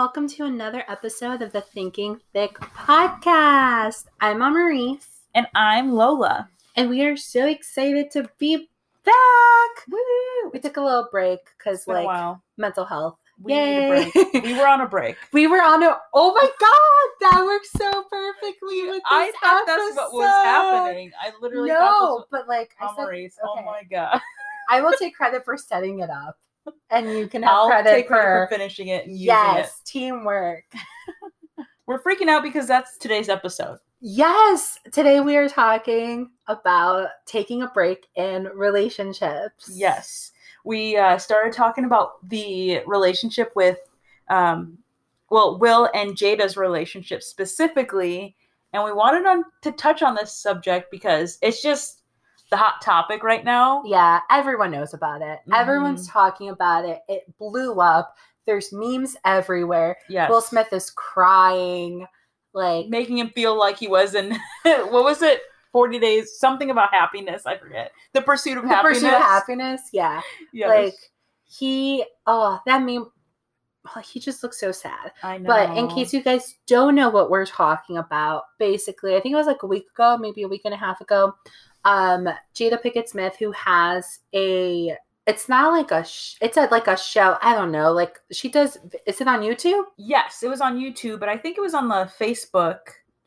welcome to another episode of the Thinking Thick podcast. I'm Maurice, And I'm Lola. and we are so excited to be back. Woo! We took a little break because, It's been a like, mental health. We need Yay. a break. We were on a break. We were on a. Oh my god, that works so perfectly with this I thought that's what was happening. I literally No, thought but like this I said, Maurice. Oh okay. Oh my god. I will take credit for setting it up, and you can have I'll credit take for. for finishing it and using yes, teamwork. We're freaking out because that's today's episode. Yes, today we are talking about taking a break in relationships. Yes. We uh, started talking about the relationship with, um, well, Will and Jada's relationship specifically. And we wanted on, to touch on this subject because it's just the hot topic right now. Yeah, everyone knows about it. Everyone's Mhm. talking about it. It blew up. There's memes everywhere. Yes. Will Smith is crying. Like, making him feel like he was in what was it 40 days something about happiness i forget the pursuit of the happiness pursuit of happiness. Yeah. yes. Like, he, oh, that meme, oh, he just looks so sad. i know But in case you guys don't know what we're talking about, basically, I think it was like a week ago, maybe a week and a half ago. Um, Jada Pinkett Smith, who has a, it's not like a, sh- it's a, like a show. I don't know. Like she does. Is it on YouTube? yes it was on youtube but i think it was on the facebook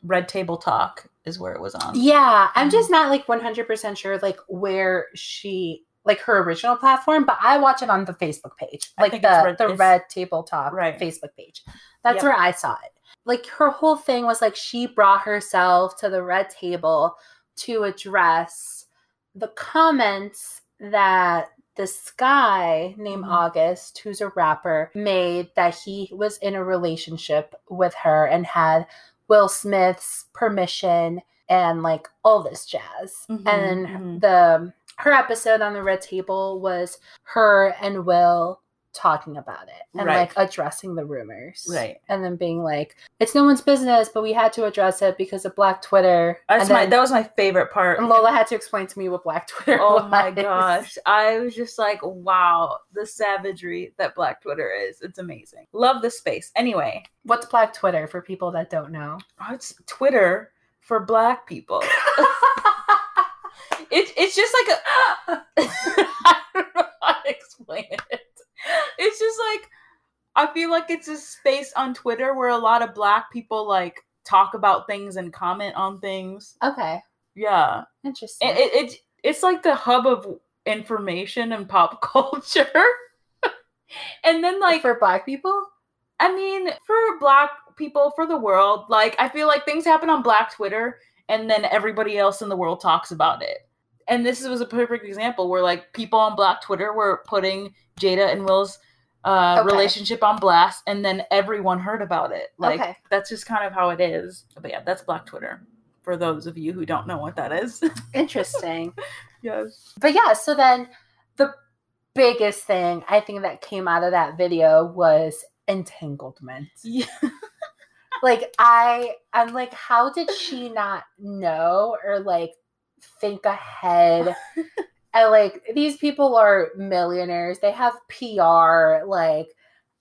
red table talk is where it was on Yeah, I'm just not like 100 percent sure like where she like her original platform, but I watch it on the Facebook page, like the Red- the Red Table Talk Right. Facebook page. That's Yep. where I saw it. Like her whole thing was like she brought herself to the Red Table to address the comments that this guy named Mhm. August, who's a rapper, made that he was in a relationship with her and had Will Smith's permission and like all this jazz. Mhm, and mhm. the her episode on the red table was her and Will talking about it and Right. like addressing the rumors. Right. And then being like, it's no one's business, but we had to address it because of Black Twitter. That's my that was my favorite part and Lola had to explain to me what Black Twitter oh was. my gosh i was just like wow the savagery that black twitter is it's amazing love the space anyway What's Black Twitter for people that don't know? oh, it's twitter for black people It, it's just like a. I don't know how to explain it. It's just like I feel like it's a space on Twitter where a lot of Black people like talk about things and comment on things. okay. Yeah, Interesting. it, it, it it's like the hub of information and pop culture. and then like for black people? I mean, for black people, for the world, like I feel like things happen on black Twitter and then everybody else in the world talks about it. And this was a perfect example where like people on black Twitter were putting Jada and Will's uh, Okay. relationship on blast and then everyone heard about it. Like Okay. that's just kind of how it is. But yeah, that's black Twitter for those of you who don't know what that is. Interesting. yes. but yeah, so then the biggest thing I think that came out of that video was entanglement. Yeah. Like I I'm like, how did she not know or like think ahead? and like these people are millionaires, they have PR, like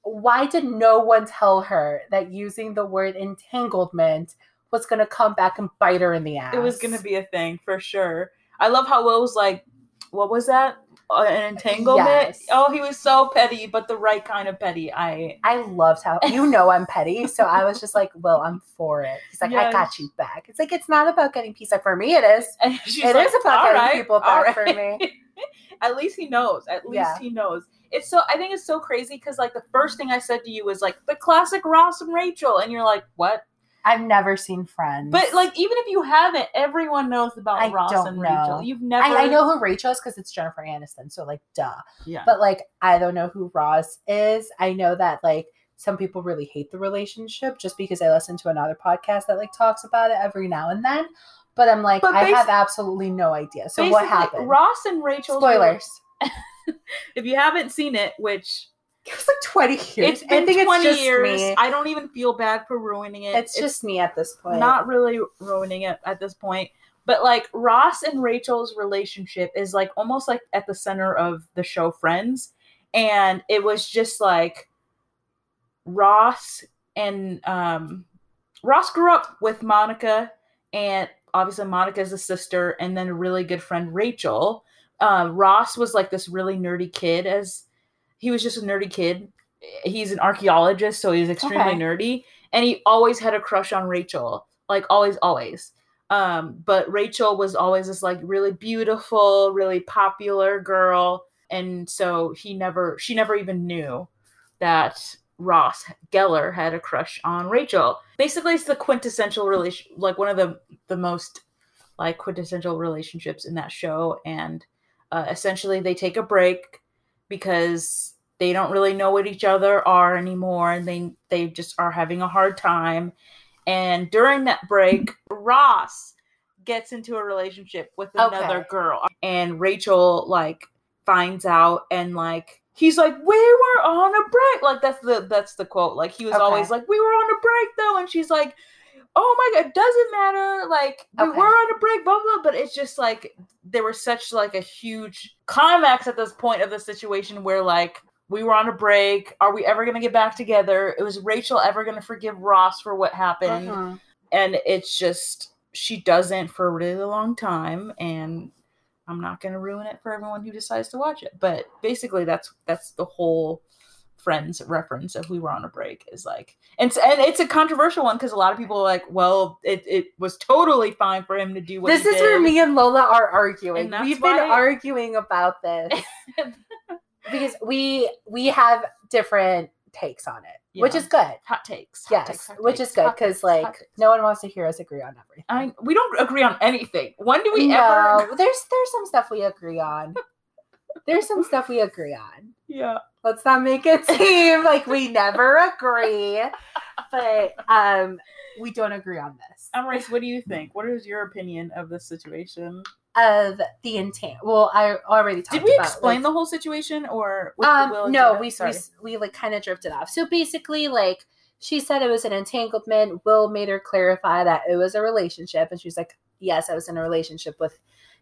why did no one tell her that using the word entanglement was gonna come back and bite her in the ass? It was gonna be a thing for sure. I love how Will was like, "What was that? An entanglement?" Yes. Oh, he was so petty, but the right kind of petty. I I loved how you know I'm petty, so I was just like, "Well, I'm for it." He's like, "I got you back." It's like it's not about getting pizza for me. It is. It like, is about getting right, people back for me. At least he knows. At least Yeah. he knows. It's so. I think it's so crazy because like the first thing I said to you was like the classic Ross and Rachel, and you're like, "What?" I've never seen Friends, But like, even if you haven't, everyone knows about I Ross and know. Rachel. You've never. I, I know who Rachel is because it's Jennifer Aniston. So like, duh. Yeah. But like, I don't know who Ross is. I know that like some people really hate the relationship just because I listen to another podcast that like talks about it every now and then. But I'm like, But I have absolutely no idea. So what happened? Ross and Rachel. Spoilers. If you haven't seen it, which It was like 20 years. It's been I think 20 it's just years. me. I don't even feel bad for ruining it. it's just me at this point. not really ruining it at this point. But like Ross and Rachel's relationship is like almost like at the center of the show Friends. And it was just like Ross and um, Ross grew up with Monica, and obviously Monica is a sister, and then a really good friend Rachel. Uh, Ross was like this really nerdy kid, as he was just a nerdy kid. He's an archaeologist, so he's extremely Okay. nerdy, and he always had a crush on Rachel, like always, always. Um, but Rachel was always this like really beautiful, really popular girl, and so he never, she never even knew that Ross Geller had a crush on Rachel. Basically, it's the quintessential relation, like one of the the most like quintessential relationships in that show. And uh, essentially, they take a break because they don't really know what each other are anymore, and they they just are having a hard time. And during that break, Ross gets into a relationship with another Okay. girl, and Rachel like finds out and like he's like we were on a break like that's the that's the quote like he was Okay. always like we were on a break though and she's like oh my god it doesn't matter like we Okay. were on a break blah blah but it's just like there was such like a huge climax at this point of the situation where like we were on a break. Are we ever gonna get back together? It was rachel ever gonna forgive ross for what happened? Mhm. and it's just she doesn't for a really long time and i'm not going to ruin it for everyone who decides to watch it. But basically that's that's the whole friends reference of we were on a break is like and it's, and it's a controversial one because a lot of people are like well it, it was totally fine for him to do what This is where me and Lola are arguing. And We've been arguing about this because we we have different takes on it, which is good. hot takes hot Yes, takes, hot which takes, is good because like no one wants to hear us agree on everything. I, we don't agree on anything when do we no, ever there's there's some stuff we agree on. there's some stuff we agree on. yeah Let's not make it seem like we never agree, but um, we don't agree on this. Amaris, what do you think what is your opinion of this situation Of the intent. Well, I already talked. Did we about, explain like, the whole situation or Um, no, we, we we like kind of drifted off. So basically, like she said, it was an entanglement. Will made her clarify that it was a relationship, and she's like, "Yes, I was in a relationship with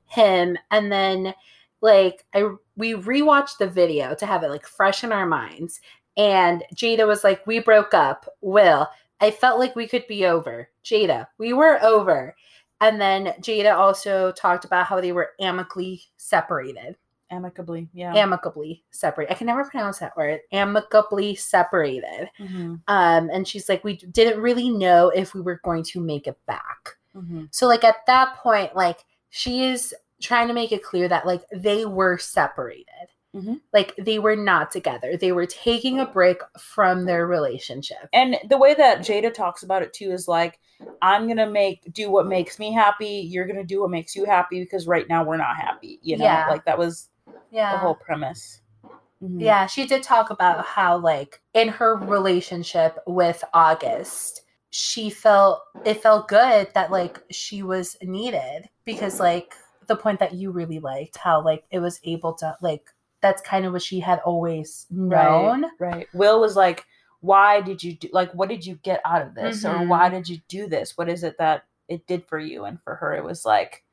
him." And then, like, I we rewatched the video to have it like fresh in our minds, and Jada was like, "We broke up." Will, I felt like we could be over. Jada, we were over. And then Jada also talked about how they were amicably separated amicably yeah amicably separated. I can never pronounce that word. Amicably separated. Mhm, Um, and she's like, we didn't really know if we were going to make it back. mhm. So like at that point, like she is trying to make it clear that like they were separated. Mhm. Like they were not together. They were taking a break from their relationship. and the way that jada talks about it too is like i'm gonna make do what makes me happy you're gonna do what makes you happy because right now we're not happy you know Yeah. like that was Yeah. the whole premise Mhm. Yeah, she did talk about how like in her relationship with August, she felt it felt good that like she was needed because like the point that you really liked how like it was able to like that's kind of what she had always known. right, right will was like why did you do like what did you get out of this or Mhm. why did you do this what is it that it did for you and for her it was like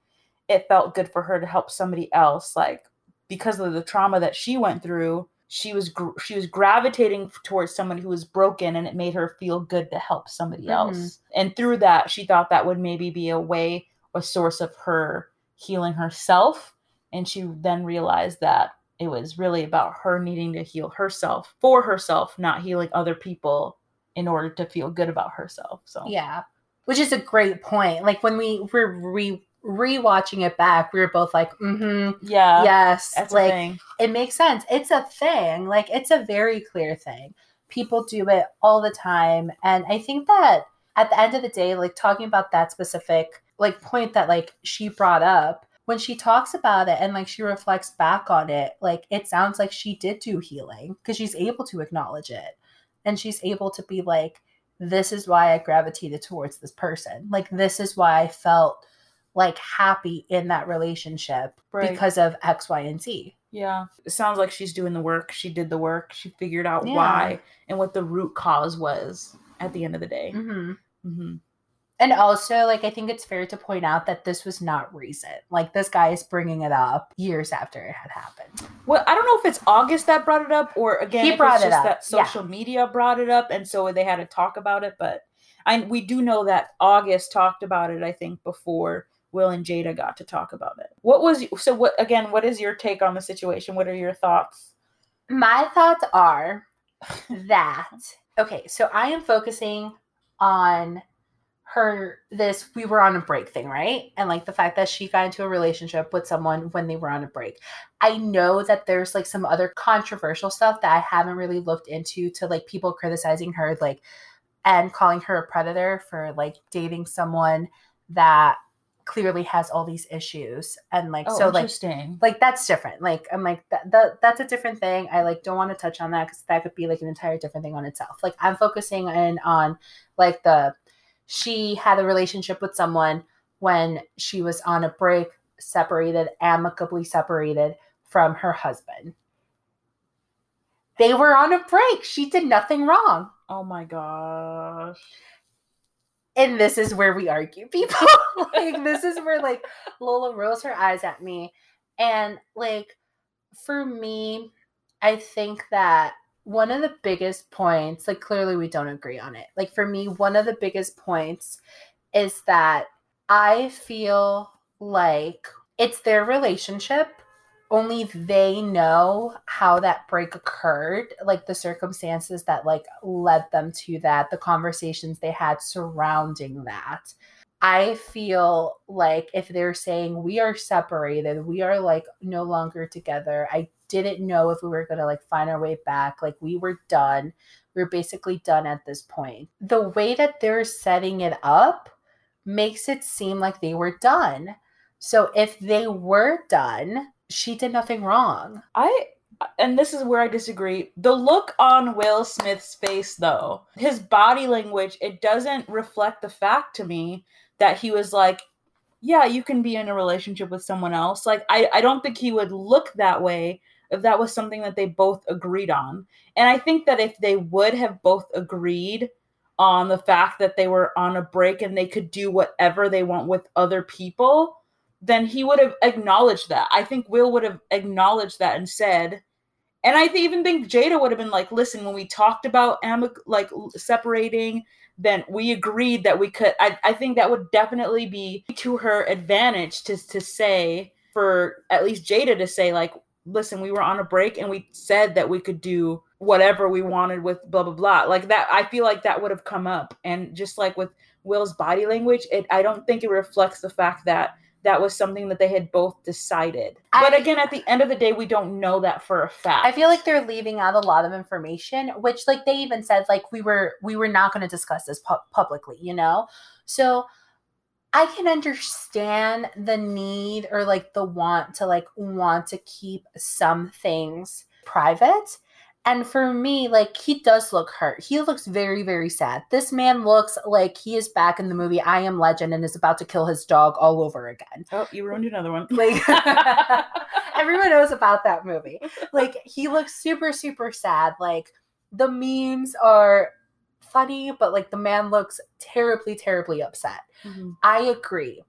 it felt good for her to help somebody else like because of the trauma that she went through she was gr- she was gravitating towards someone who was broken and it made her feel good to help somebody Mhm. else and through that she thought that would maybe be a way a source of her healing herself and she then realized that it was really about her needing to heal herself for herself not healing other people in order to feel good about herself so Yeah. Which is a great point. Like when we were re rewatching it back, we were both like, mm-hmm. yeah yes. that's like it makes sense. It's a thing. Like it's a very clear thing. People do it all the time. And I think that at the end of the day, like talking about that specific like point that like she brought up, when she talks about it and like she reflects back on it, like it sounds like she did do healing because she's able to acknowledge it. And she's able to be like, this is why I gravitated towards this person. Like this is why I felt like happy in that relationship Right. because of X, Y, and Z. yeah it sounds like she's doing the work she did the work she figured out Yeah. why and what the root cause was at the end of the day Mm-hmm. hmm And also, like, I think it's fair to point out that this was not recent. Like, this guy is bringing it up years after it had happened. Well, I don't know if it's August that brought it up or again, He brought it's it just up, that yeah. social media brought it up, and so they had to talk about it. But I we do know that August talked about it. I think before Will and Jada got to talk about it. What was so? What again? What is your take on the situation? What are your thoughts? My thoughts are that, okay, so I am focusing on her, this, we were on a break thing, right? And like the fact that she got into a relationship with someone when they were on a break. I know that there's like some other controversial stuff that I haven't really looked into to like people criticizing her, like, and calling her a predator for like dating someone that clearly has all these issues and like oh, so like Oh, interesting. like that's different like i'm like that, that that's a different thing i like don't want to touch on that because that could be like an entire different thing on itself like i'm focusing in on like the she had a relationship with someone when she was on a break separated amicably separated from her husband. They were on a break. She did nothing wrong. Oh my gosh. and this is where we argue people. Like this is where like lola rolls her eyes at me. And like for me i think that one of the biggest points like clearly we don't agree on it. Like for me one of the biggest points is that i feel like it's their relationship. Only they know how that break occurred like the circumstances that like led them to that the conversations they had surrounding that. I feel like if they're saying we are separated we are like no longer together i didn't know if we were going to like find our way back like we were done we we're basically done at this point the way that they're setting it up makes it seem like they were done so if they were done she did nothing wrong. I and this is where I disagree. The look on Will Smith's face though, his body language, it doesn't reflect the fact to me that he was like, yeah, you can be in a relationship with someone else. Like I I don't think he would look that way if that was something that they both agreed on. And I think that if they would have both agreed on the fact that they were on a break and they could do whatever they want with other people, then he would have acknowledged that. I think Will would have acknowledged that and said, and I even think Jada would have been like, listen, when we talked about amic- like separating, then we agreed that we could. I, I think that would definitely be to her advantage to to say for at least Jada to say like, listen, we were on a break and we said that we could do whatever we wanted with blah blah blah. Like that, I feel like that would have come up, and just like with Will's body language, it I don't think it reflects the fact that that was something that they had both decided. but I- again, at the end of the day, we don't know that for a fact. I feel like they're leaving out a lot of information, which like they even said like we were we were not going to discuss this pu- publicly, you know? So I can understand the need or like the want to like want to keep some things private. And for me, like he does look hurt. He looks very, very sad. This man looks like he is back in the movie I Am Legend and is about to kill his dog all over again. oh, you ruined another one. Like everyone knows about that movie. Like he looks super, super sad. Like the memes are funny, but like the man looks terribly, terribly upset. Mhm. I agree.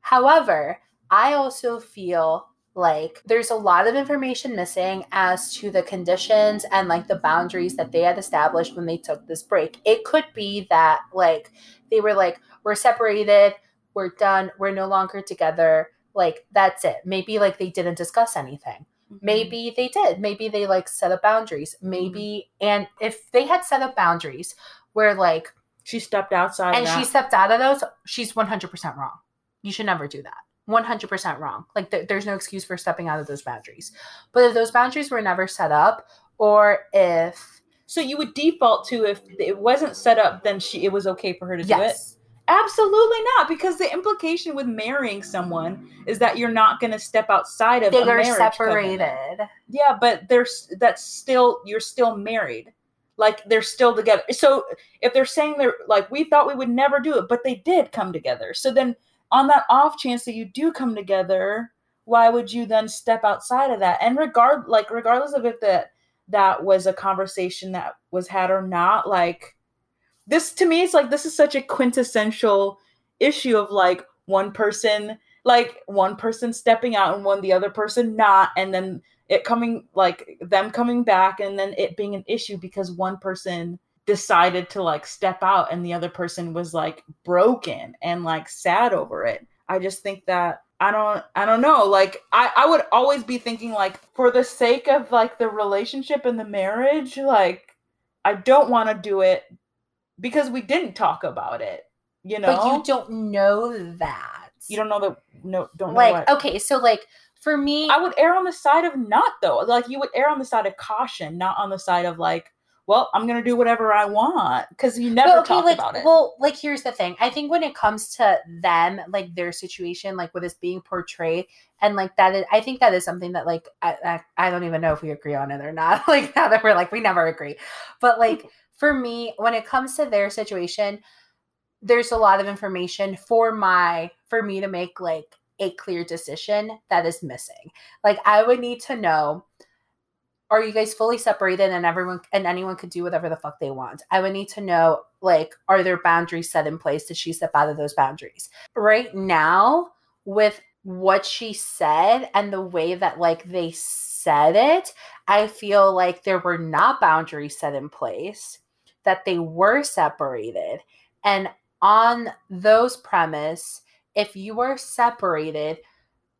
However, I also feel like there's a lot of information missing as to the conditions and like the boundaries that they had established when they took this break. It could be that like they were like, we're separated, we're done, we're no longer together. Like that's it. Maybe like they didn't discuss anything. Mm-hmm. Maybe they did. Maybe they like set up boundaries. Maybe mm-hmm. and if they had set up boundaries where like she stepped outside and she stepped out of those, she's 100% wrong. You should never do that. 100% wrong. Like, th- there's no excuse for stepping out of those boundaries. But if those boundaries were never set up, or if. so you would default to if it wasn't set up, then she it was okay for her to do it. Absolutely not, because the implication with marrying someone is that you're not going to step outside of They a are marriage covenant. separated. Yeah, but there's that's still you're still married. Like they're still together. So if they're saying they're like we thought we would never do it, but they did come together. So then on that off chance that you do come together, why would you then step outside of that? And regard like regardless of if that that was a conversation that was had or not, like this to me it's like this is such a quintessential issue of like one person like one person stepping out and one the other person not and then it coming like them coming back and then it being an issue because one person decided to like step out and the other person was like broken and like sad over it. I just think that i don't i don't know like i i would always be thinking like for the sake of like the relationship and the marriage like i don't want to do it because we didn't talk about it you know But you don't know that. you don't know that no don't know like okay, so like for me, I would err on the side of not though. Like you would err on the side of caution, not on the side of like, well, I'm gonna do whatever I want because you never okay, talk like about it. well, like here's the thing. I think when it comes to them, like their situation, like what is being portrayed, and like that is, I think that is something that like I, I I don't even know if we agree on it or not. like now that we're like we never agree, but like for me, when it comes to their situation, there's a lot of information for my for me to make like a clear decision that is missing. Like I would need to know are you guys fully separated and everyone and anyone could do whatever the fuck they want? I would need to know like are there boundaries set in place? Did she step out of those boundaries? Right now, with what she said and the way that like they said it, I feel like there were not boundaries set in place, that they were separated. And on those premise, if you are separated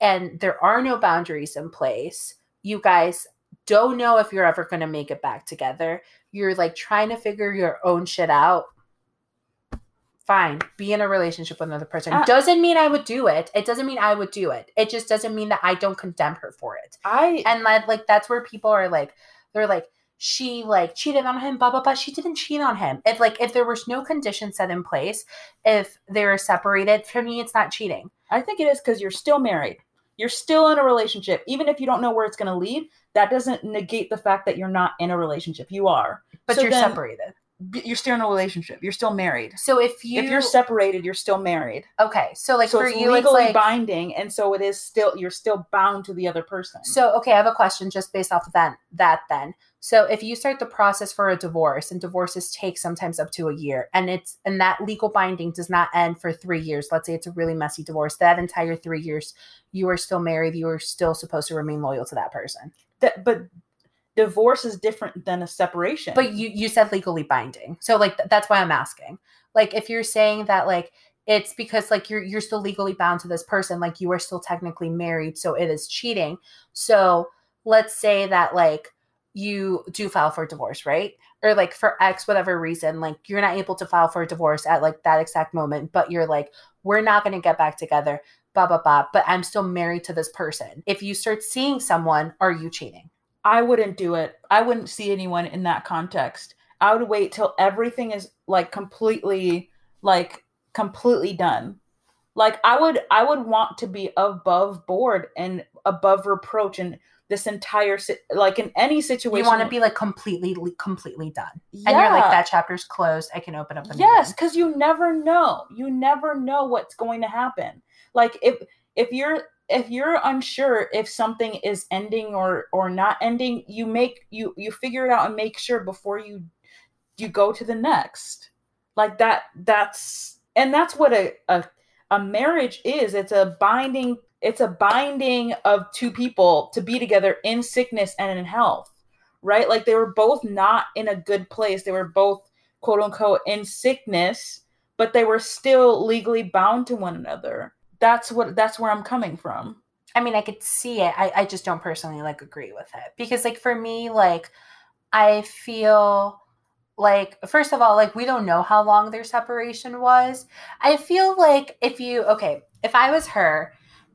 and there are no boundaries in place, you guys don't know if you're ever going to make it back together. You're like trying to figure your own shit out. Fine, be in a relationship with another person. Ah. doesn't mean I would do it. It doesn't mean I would do it. It just doesn't mean that I don't condemn her for it. I And like, like that's where people are like, they're like, she like cheated on him, blah blah blah. She didn't cheat on him. If like if there was no condition set in place, if they were separated, for me it's not cheating. I think it is because you're still married. You're still in a relationship, even if you don't know where it's gonna lead. That doesn't negate the fact that you're not in a relationship. You are, But So you're then- separated. You're still in a relationship. You're still married. So if you if you're separated, you're still married. okay, so like so for it's you, it's legally like binding, and so it is still you're still bound to the other person. So, okay, I have a question just based off of that. That then, so if you start the process for a divorce, and divorces take sometimes up to a year, and it's and that legal binding does not end for three years. Let's say it's a really messy divorce. That entire three years, you are still married. You are still supposed to remain loyal to that person. that, but divorce is different than a separation. But you you said legally binding, so like th- that's why I'm asking. Like if you're saying that like it's because like you're you're still legally bound to this person, like you are still technically married, so it is cheating. So let's say that like you do file for divorce, right? Or like for X whatever reason, like you're not able to file for a divorce at like that exact moment, but you're like, we're not gonna get back together, blah blah blah. But I'm still married to this person. If you start seeing someone, are you cheating? I wouldn't do it. I wouldn't see anyone in that context. I would wait till everything is like completely like completely done. Like I would I would want to be above board and above reproach and this entire si- like in any situation You want to be like completely completely done. yeah. and you're like that chapter's closed. I can open up the yes because you never know. You never know what's going to happen. Like if if you're if you're unsure if something is ending or or not ending you make you you figure it out and make sure before you you go to the next. Like that that's and that's what a a, a marriage is. It's a binding it's a binding of two people to be together in sickness and in health right? Like they were both not in a good place. They were both quote unquote in sickness but they were still legally bound to one another. That's what that's where i'm coming from. I mean i could see it. I, I just don't personally like agree with it. Because like for me like i feel like first of all like we don't know how long their separation was. I feel like if you okay if i was her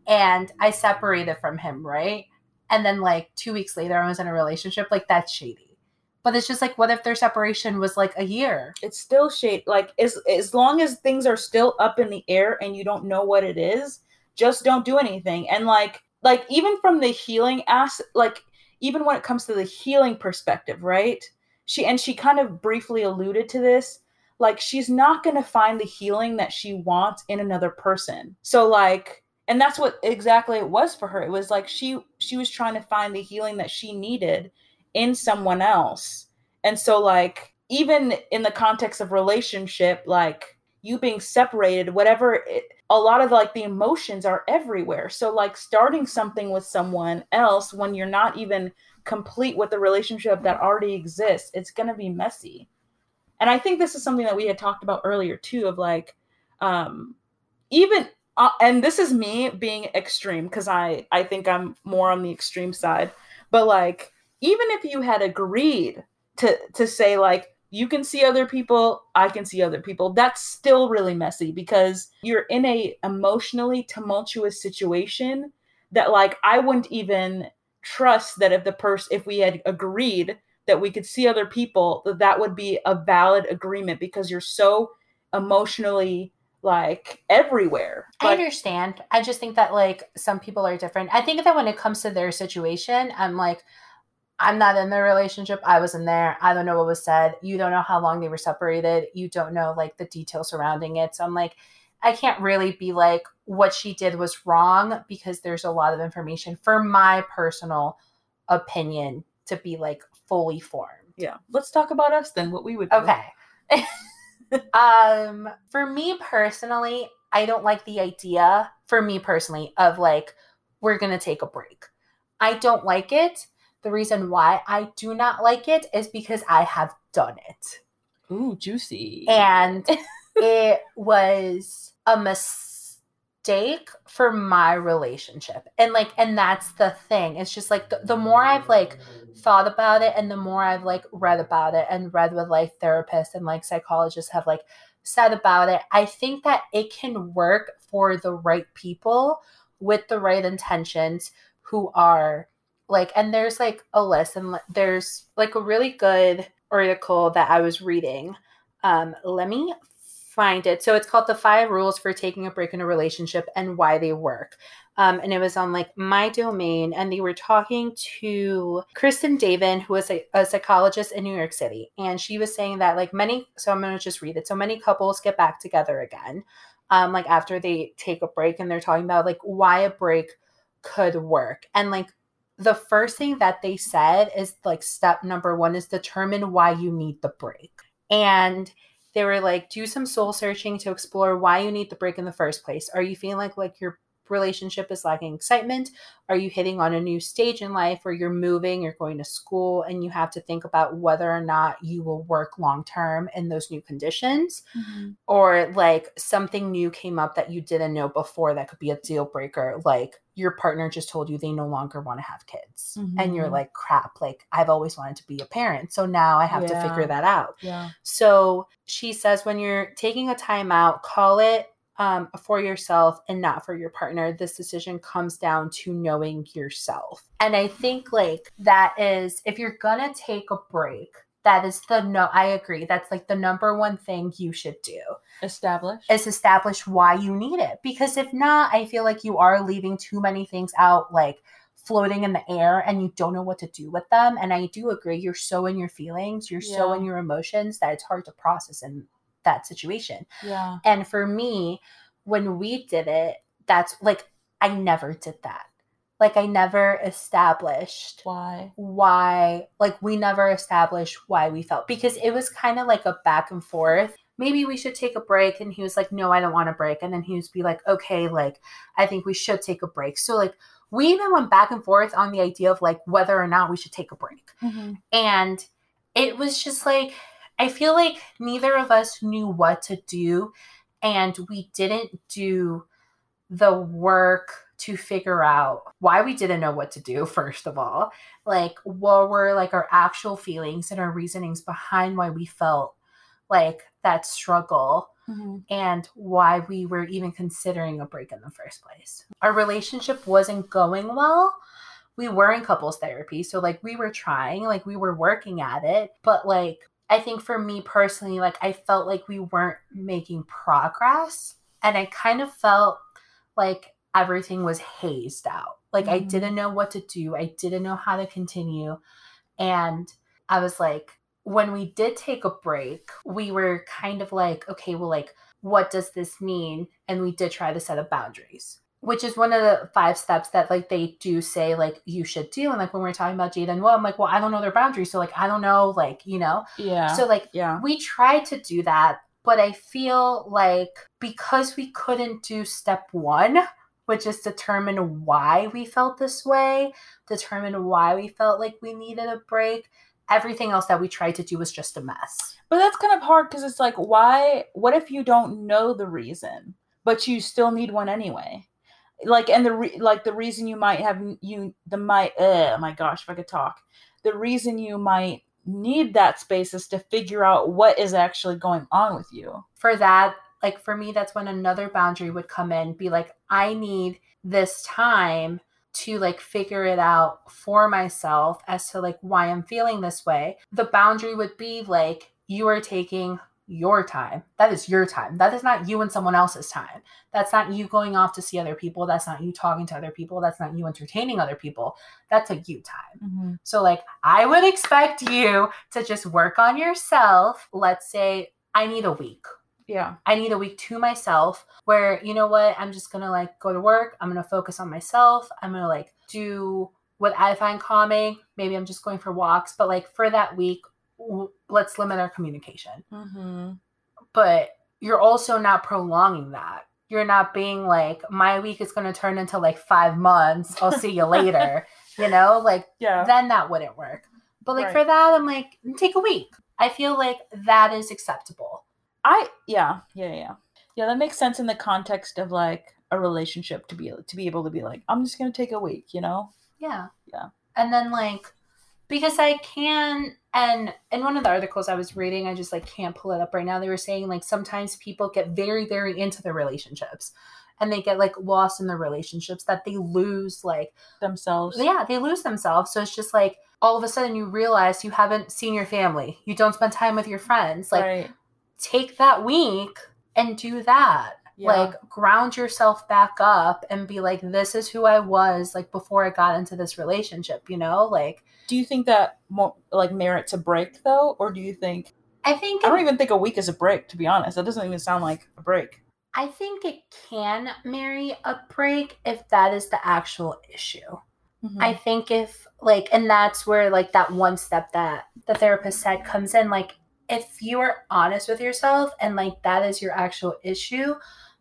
and i separated from him right? And then like two weeks later i was in a relationship like that's shady. But it's just like what if their separation was like a year? It's still shade like as as long as things are still up in the air and you don't know what it is just don't do anything. And like like even from the healing ass like even when it comes to the healing perspective right? She and she kind of briefly alluded to this like she's not going to find the healing that she wants in another person. So like and that's what exactly it was for her it was like she she was trying to find the healing that she needed in someone else and so like even in the context of relationship like you being separated, whatever it, a lot of like the emotions are everywhere. So like starting something with someone else when you're not even complete with the relationship that already exists, it's going to be messy. And I think this is something that we had talked about earlier too of like um even uh, and this is me being extreme because I I think I'm more on the extreme side. But like even if you had agreed to to say like you can see other people i can see other people that's still really messy because you're in a emotionally tumultuous situation that like i wouldn't even trust that if the person if we had agreed that we could see other people that that would be a valid agreement because you're so emotionally like everywhere i understand i just think that like some people are different i think that when it comes to their situation i'm like I'm not in the relationship. I wasn't there. I don't know what was said. You don't know how long they were separated. You don't know like the details surrounding it. So I'm like, I can't really be like what she did was wrong because there's a lot of information for my personal opinion to be like fully formed. Yeah. Let's talk about us then, what we would do. Okay. um for me personally, I don't like the idea for me personally of like we're going to take a break. I don't like it the reason why I do not like it is because I have done it. Ooh, juicy. And it was a mistake for my relationship. And like and that's the thing. It's just like the, the more I've like thought about it and the more I've like read about it and read with like therapists and like psychologists have like said about it, I think that it can work for the right people with the right intentions who are like and there's like a list and there's like a really good article that I was reading. Um, let me find it. So it's called The Five Rules for Taking a Break in a Relationship and Why They Work. Um, and it was on like MyDomaine, and they were talking to Kristen Davin, who was a, a psychologist in New York City. And she was saying that like many, so I'm going to just read it. So many couples get back together again, um, like after they take a break, and they're talking about like why a break could work. And like the first thing that they said is like step number one is determine why you need the break. And they were like, do some soul searching to explore why you need the break in the first place. Are you feeling like like you're relationship is lacking excitement? Are you hitting on a new stage in life where you're moving, you're going to school, and you have to think about whether or not you will work long term in those new conditions? Mm-hmm. Or like something new came up that you didn't know before that could be a deal breaker, like your partner just told you they no longer want to have kids. Mm-hmm. And you're mm-hmm. like, crap, like I've always wanted to be a parent. So now I have yeah. to figure that out. Yeah. So she says when you're taking a time out, call it um, for yourself and not for your partner. This decision comes down to knowing yourself. And I think like that is, if you're gonna take a break, that is the no, I agree. That's like the number one thing you should do. Establish. Is establish why you need it. Because if not, I feel like you are leaving too many things out, like floating in the air and you don't know what to do with them. And I do agree, you're so in your feelings, you're yeah. so in your emotions that it's hard to process and that situation. Yeah. And for me, when we did it, that's like I never did that. Like I never established why why like we never established why we felt because it was kind of like a back and forth. Maybe we should take a break and he was like no, I don't want a break and then he was be like okay, like I think we should take a break. So like we even went back and forth on the idea of like whether or not we should take a break. Mm-hmm. And it was just like I feel like neither of us knew what to do, and we didn't do the work to figure out why we didn't know what to do first of all. Like what were like our actual feelings and our reasonings behind why we felt like that struggle mm-hmm. and why we were even considering a break in the first place. Our relationship wasn't going well. We were in couples therapy so like we were trying like we were working at it but like I think for me personally, like I felt like we weren't making progress. And I kind of felt like everything was hazed out. Like mm-hmm. I didn't know what to do, I didn't know how to continue. And I was like, when we did take a break, we were kind of like, okay, well, like, what does this mean? And we did try to set up boundaries which is one of the five steps that like they do say like you should do and like when we are talking about jada and Will i'm like well i don't know their boundaries so like i don't know like you know yeah so like yeah we tried to do that But I feel like because we couldn't do step one, which is determine why we felt this way, determine why we felt like we needed a break, everything else that we tried to do was just a mess. But that's kind of hard because it's like, why? What if you don't know the reason, but you still need one anyway? Like, and the re- like the reason you might have you the might oh my gosh if I could talk, the reason you might need that space is to figure out what is actually going on with you. For that, like for me, that's when another boundary would come in, be like, I need this time to like figure it out for myself as to like why I'm feeling this way. The boundary would be like, you are taking your time. That is your time. That is not you and someone else's time. That's not you going off to see other people. That's not you talking to other people. That's not you entertaining other people. That's a you time. Mm-hmm. So, like, I would expect you to just work on yourself. Let's say I need a week. Yeah. I need a week to myself where, you know what, I'm just gonna like go to work. I'm gonna focus on myself. I'm gonna like do what I find calming. Maybe I'm just going for walks, but like for that week, let's limit our communication. Mm-hmm. But you're also not prolonging that. You're not being like, my week is gonna turn into like five months. I'll see you later. You know, like Yeah. then that wouldn't work. But like Right. for that, I'm like, take a week. I feel like that is acceptable. I yeah yeah yeah yeah that makes sense in the context of like a relationship to be to be able to be like I'm just gonna take a week, you know. Yeah. Yeah. And then like because I can and in one of the articles I was reading, I just like can't pull it up right now. They were saying like sometimes people get very, very into their relationships and they get like lost in their relationships that they lose like Themselves. yeah, they lose themselves. So it's just like all of a sudden you realize you haven't seen your family. You don't spend time with your friends. Like right. take that week and do that. Yeah. Like ground yourself back up and be like, this is who I was like before I got into this relationship, you know? Like do you think that like merits a break though, or do you think I think I don't even think a week is a break to be honest. That doesn't even sound like a break. I think it can marry a break if that is the actual issue. Mhm. I think if like and that's where like that one step that the therapist said comes in like if you are honest with yourself and like that is your actual issue,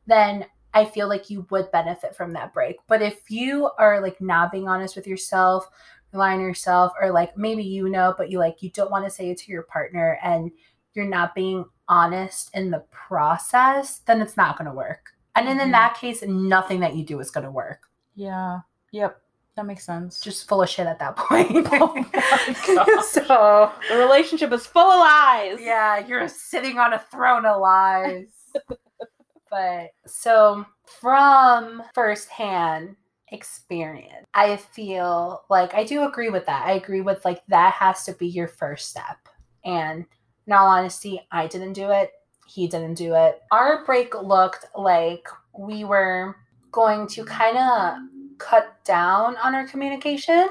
then I feel like you would benefit from that break. But if you are like not being honest with yourself, on yourself, or like maybe you know, but you like you don't want to say it to your partner and you're not being honest in the process, then it's not gonna work. And then in Mhm. that case, nothing that you do is gonna work. yeah. Yep. That makes sense. Just full of shit at that point. Oh so the relationship is full of lies. yeah, you're sitting on a throne of lies. but so from firsthand experience, I feel like I do agree with that. I agree with like that has to be your first step. And in all honesty, I didn't do it. He didn't do it. Our break looked like we were going to kind of cut down on our communication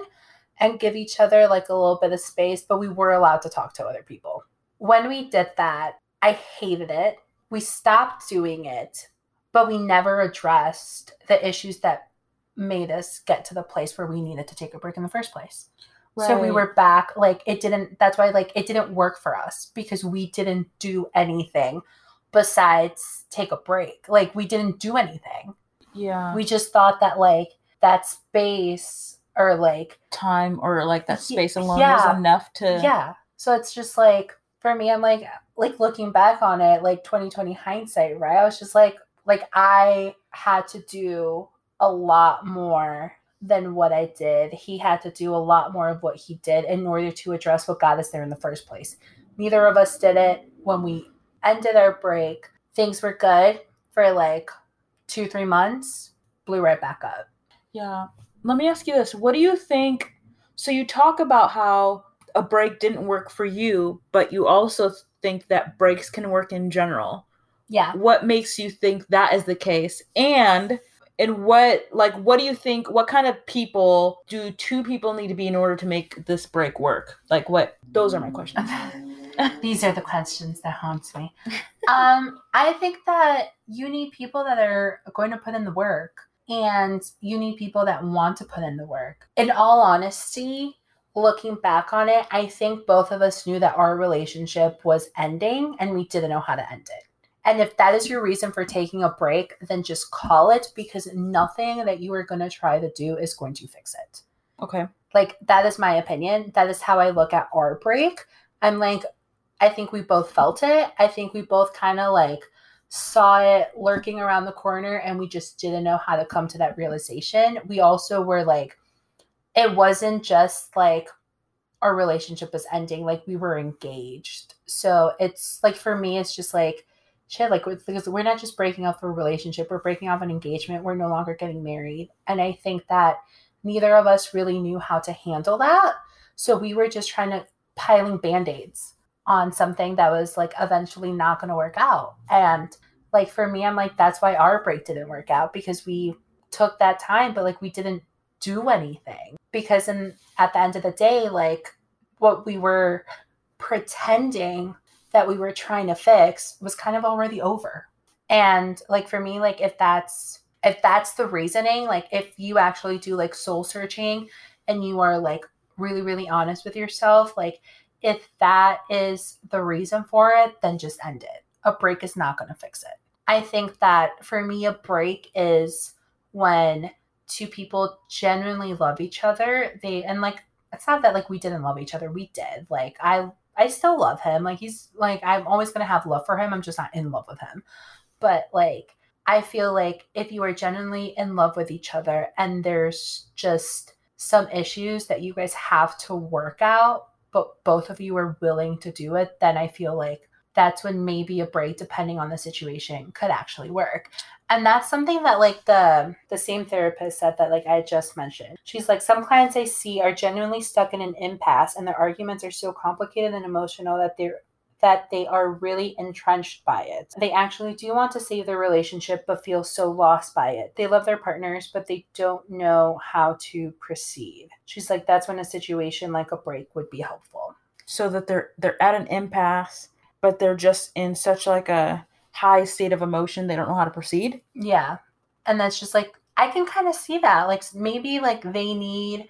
and give each other like a little bit of space, but we were allowed to talk to other people. When we did that, I hated it. We stopped doing it, but we never addressed the issues that made us get to the place where we needed to take a break in the first place. So we were back like it didn't that's why like it didn't work for us because we didn't do anything besides take a break. Like we didn't do anything. Yeah. We just thought that like that space or like time or like that space alone yeah. was enough to yeah. So it's just like for me I'm like like looking back on it like 2020 hindsight, right? I was just like like I had to do a lot more than what I did. He had to do a lot more of what he did in order to address what got us there in the first place. Neither of us did it when we ended our break. Things were good for like 2-3 months, blew right back up. Yeah. Let me ask you this. What do you think? So you talk about how a break didn't work for you, but you also think that breaks can work in general. Yeah. What makes you think that is the case? And and what like what do you think what kind of people do two people need to be in order to make this break work? Like what those are my questions. These are the questions that haunts me. um, I think that you need people that are going to put in the work, and you need people that want to put in the work. In all honesty, looking back on it, I think both of us knew that our relationship was ending, and we didn't know how to end it. And if that is your reason for taking a break, then just call it because nothing that you are going to try to do is going to fix it. Okay. Like, that is my opinion. That is how I look at our break. I'm like, I think we both felt it. I think we both kind of like saw it lurking around the corner and we just didn't know how to come to that realization. We also were like, it wasn't just like our relationship was ending, like we were engaged. So it's like for me, it's just like, shit, like because we're not just breaking up a relationship, we're breaking off an engagement. We're no longer getting married. And I think that neither of us really knew how to handle that. So we were just trying to piling band aids on something that was like eventually not going to work out. And like for me, I'm like, that's why our break didn't work out because we took that time, but like we didn't do anything. Because in at the end of the day, like what we were pretending that we were trying to fix was kind of already over. And like for me, like if that's if that's the reasoning, like if you actually do like soul searching and you are like really, really honest with yourself, like if that is the reason for it, then just end it. A break is not going to fix it. I think that for me, a break is when two people genuinely love each other. They, and like, it's not that like we didn't love each other. We did. Like, I, I still love him. Like, he's like, I'm always to have love for him. I'm just not in love with him. But like, I feel like if you are genuinely in love with each other and there's just some issues that you guys have to work out, but both of you are willing to do it, then I feel like that's when maybe a break, depending on the situation, could actually work. And that's something that like the the same therapist said that like I just mentioned. She's like some clients I see are genuinely stuck in an impasse and their arguments are so complicated and emotional that they're that they are really entrenched by it. They actually do want to save their relationship but feel so lost by it. They love their partners but they don't know how to proceed. She's like that's when a situation like a break would be helpful. So that they're they're at an impasse but they're just in such like a high state of emotion they don't know how to proceed. Yeah. And that's just like I can kind of see that. Like maybe like they need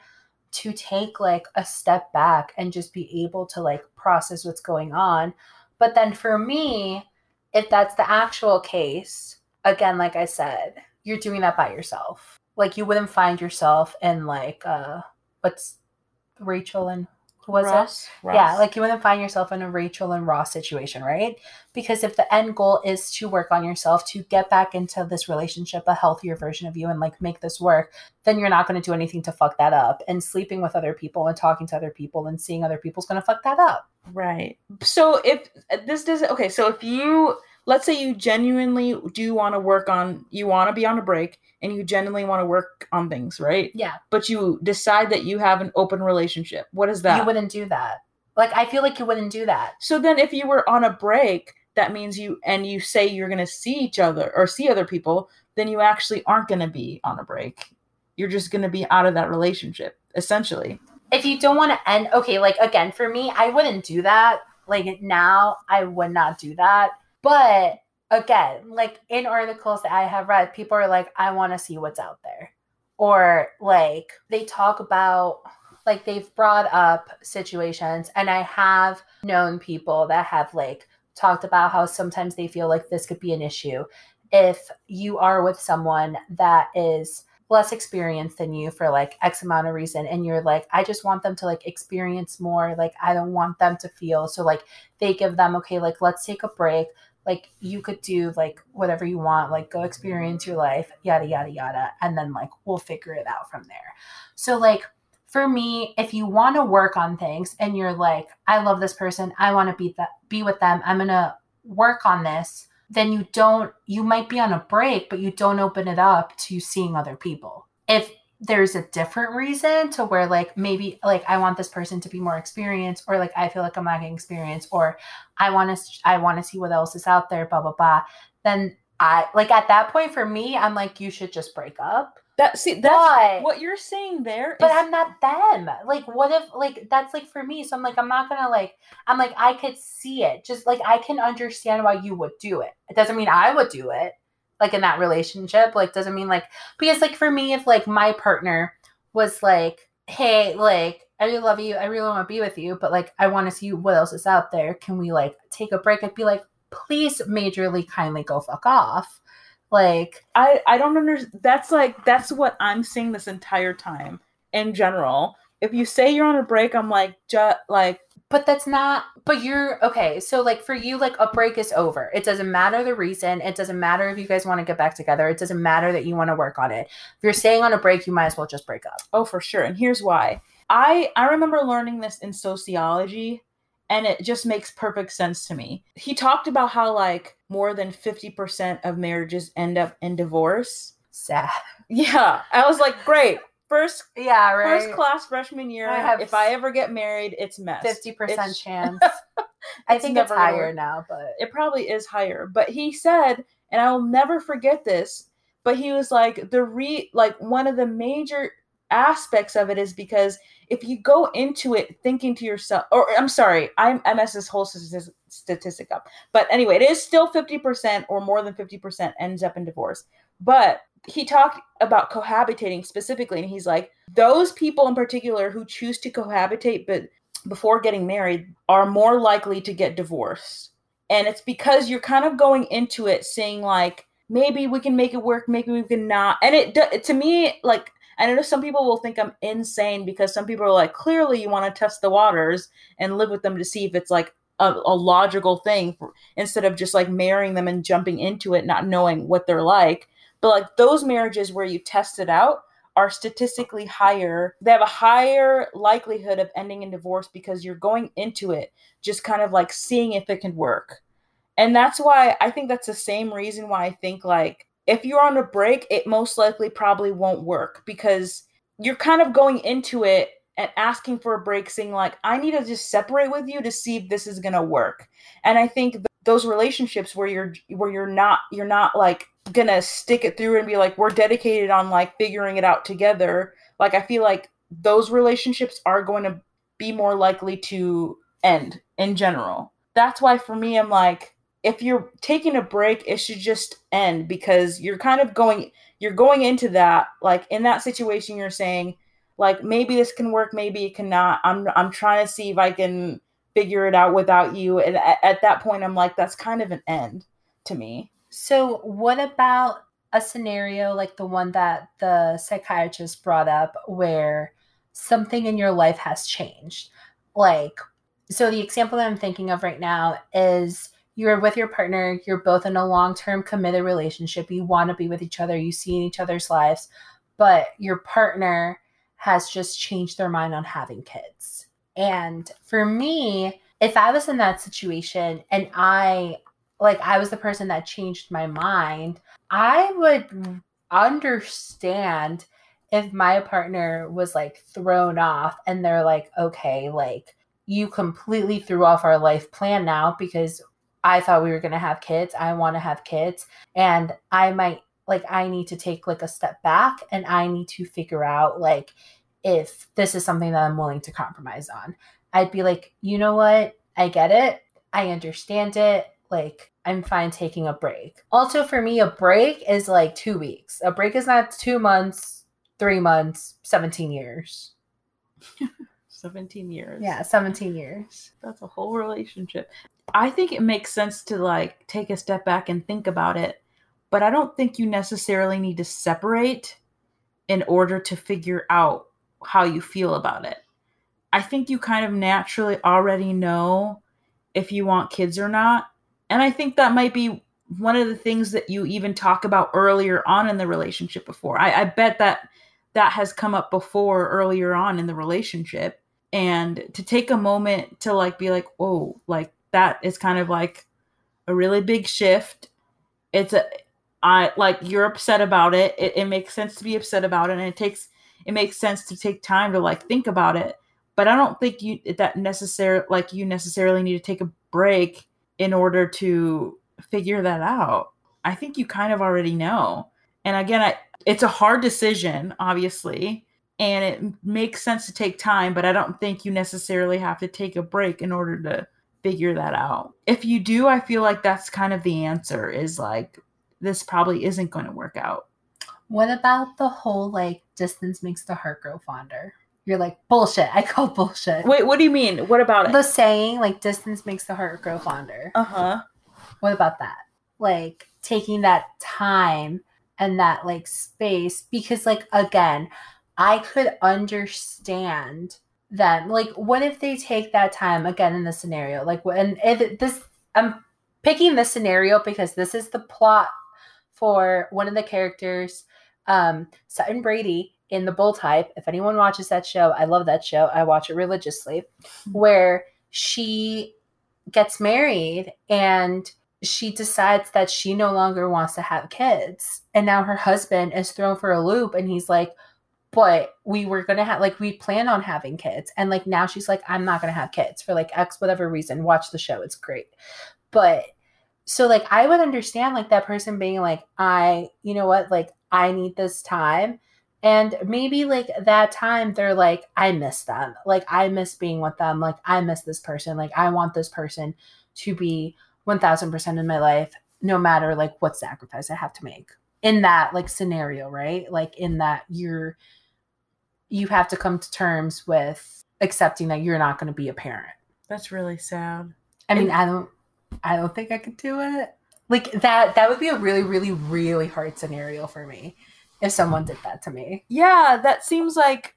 to take like a step back and just be able to like process what's going on. But then for me, if that's the actual case, again, like I said, you're doing that by yourself. Like you wouldn't find yourself in like uh what's Rachel and was Ross, it? Ross. Yeah, like you wouldn't find yourself in a Rachel and Ross situation, right? Because if the end goal is to work on yourself, to get back into this relationship, a healthier version of you, and like make this work, then you're not going to do anything to fuck that up. And sleeping with other people and talking to other people and seeing other people's going to fuck that up. Right. So if this doesn't, okay, so if you, let's say you genuinely do want to work on, you want to be on a break and you genuinely want to work on things, right? Yeah. But you decide that you have an open relationship. What is that? You wouldn't do that. Like I feel like you wouldn't do that. So then if you were on a break, that means you and you say you're going to see each other or see other people, then you actually aren't going to be on a break. You're just going to be out of that relationship essentially. If you don't want to end okay, like again for me, I wouldn't do that. Like now, I would not do that. But again, like in articles that I have read, people are like, I want to see what's out there. Or like they talk about, like they've brought up situations, and I have known people that have like talked about how sometimes they feel like this could be an issue if you are with someone that is less experienced than you for like x amount of reason and you're like i just want them to like experience more like i don't want them to feel so like they give them okay like let's take a break like you could do like whatever you want like go experience your life yada yada yada and then like we'll figure it out from there. So like for me if you want to work on things and you're like i love this person i want to be that be with them i'm gonna work on this then you don't you might be on a break but you don't open it up to seeing other people. If there's a different reason to where like maybe like I want this person to be more experienced or like I feel like I'm not getting experience or I want to I want to see what else is out there blah blah blah. Then I like at that point for me I'm like you should just break up. That see that's but, what you're saying there but i'm not them. Like what if like that's like for me. So i'm like i'm not gonna like i'm like i could see it. Just like i can understand why you would do it. It doesn't mean i would do it like in that relationship like doesn't mean like because like for me if like my partner was like hey like i really love you i really want to be with you but like i want to see what else is out there can we like take a break i'd be like please majorly kindly go fuck off. Like I I don't understand. That's like that's what I'm seeing this entire time in general. If you say you're on a break, I'm like just like but that's not but you're okay so like for you like a break is over. It doesn't matter the reason. It doesn't matter if you guys want to get back together. It doesn't matter that you want to work on it. If you're staying on a break you might as well just break up. Oh for sure and here's why. I i remember learning this in sociology and it just makes perfect sense to me. He talked about how like more than 50% of marriages end up in divorce. Sad. Yeah i was like great first yeah right. first class freshman year I have if i ever get married it's mess. 50% It's- chance. I think it's higher now but it probably is higher. But he said and i will never forget this but he was like the re like one of the major aspects of it is because if you go into it thinking to yourself or i'm sorry i'm i messed this whole statistic up. But anyway it is still 50% or more than 50% ends up in divorce. But he talked about cohabitating specifically and he's like those people in particular who choose to cohabitate but before getting married are more likely to get divorced. And it's because you're kind of going into it saying like maybe we can make it work maybe we can not. And it to me like i know some people will think i'm insane because some people are like clearly you want to test the waters and live with them to see if it's like a, a logical thing for, instead of just like marrying them and jumping into it not knowing what they're like but like those marriages where you test it out are statistically higher. They have a higher likelihood of ending in divorce because you're going into it just kind of like seeing if it can work. And that's why i think that's the same reason why i think like if you're on a break it most likely probably won't work because you're kind of going into it and asking for a break saying like i need to just separate with you to see if this is to work. And i think th- those relationships where you're where you're not you're not like gonna stick it through and be like we're dedicated on like figuring it out together. Like i feel like those relationships are going to be more likely to end in general. That's why for me i'm like if you're taking a break it should just end because you're kind of going you're going into that like in that situation you're saying like maybe this can work maybe it cannot. I'm i'm trying to see if i can figure it out without you and at, at that point i'm like that's kind of an end to me So, what about a scenario like the one that the psychiatrist brought up where something in your life has changed? Like, so the example that I'm thinking of right now is you're with your partner, you're both in a long term committed relationship, you want to be with each other, you see in each other's lives, but your partner has just changed their mind on having kids. And for me, if I was in that situation and I like I was the person that changed my mind, I would understand if my partner was like thrown off and they're like, okay, like you completely threw off our life plan now because I thought we were going to have kids. I want to have kids. And I might like, I need to take like a step back and I need to figure out like if this is something that I'm willing to compromise on. I'd be like, you know what? I get it. I understand it. Like, I'm fine taking a break. Also, for me, a break is like two weeks. A break is not two months, three months, 17 years. 17 years Yeah, 17 years. that's a whole relationship i think it makes sense to like take a step back and think about it but i don't think you necessarily need to separate in order to figure out how you feel about it. I think you kind of naturally already know if you want kids or not and i think that might be one of the things that you even talk about earlier on in the relationship before. I, I bet that that has come up before earlier on in the relationship and to take a moment to like be like oh like that is kind of like a really big shift. It's a i like you're upset about it. it it makes sense to be upset about it and it takes it makes sense to take time to like think about it. But i don't think you that necessary like you necessarily need to take a break in order to figure that out. I think you kind of already know. And again I, it's a hard decision obviously and it makes sense to take time but i don't think you necessarily have to take a break in order to figure that out. If you do i feel like that's kind of the answer is like this probably isn't going to work out What about the whole like distance makes the heart grow fonder? You're like, bullshit. I call bullshit. wait what do you mean what about it the saying, like, distance makes the heart grow fonder. uh-huh What about that? Like taking that time and that like space because like again, I could understand them. Like what if they take that time again in the scenario? Like and if this I'm picking this scenario because this is the plot for one of the characters um Sutton Brady in the Bold Type. If anyone watches that show, I love that show. I watch it religiously. Where she gets married and she decides that she no longer wants to have kids. And now her husband is thrown for a loop and he's like, but we were gonna have like we plan on having kids. And like now she's like, I'm not gonna have kids for like X whatever reason. Watch the show, it's great. But so like I would understand like that person being like, I, you know what, like I need this time. And maybe like that time they're like, I miss them. Like I miss being with them. Like I miss this person. Like I want this person to be 1000% in my life no matter like what sacrifice i have to make in that like scenario right like in that you're you have to come to terms with accepting that you're not going to be a parent That's really sad. i mean And- i don't i don't think i could do it like that that would be a really really really hard scenario for me if someone did that to me Yeah, that seems like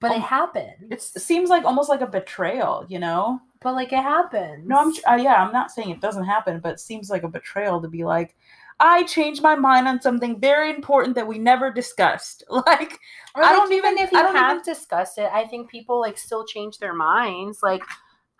but Oh, it happened it seems like almost like a betrayal, you know? but like it happened No, I'm uh, yeah, I'm not saying it doesn't happen, but it seems like a betrayal to be like, I changed my mind on something very important that we never discussed. Like, Or I like, don't even even- if you have even- discussed it, I think people like still change their minds. Like,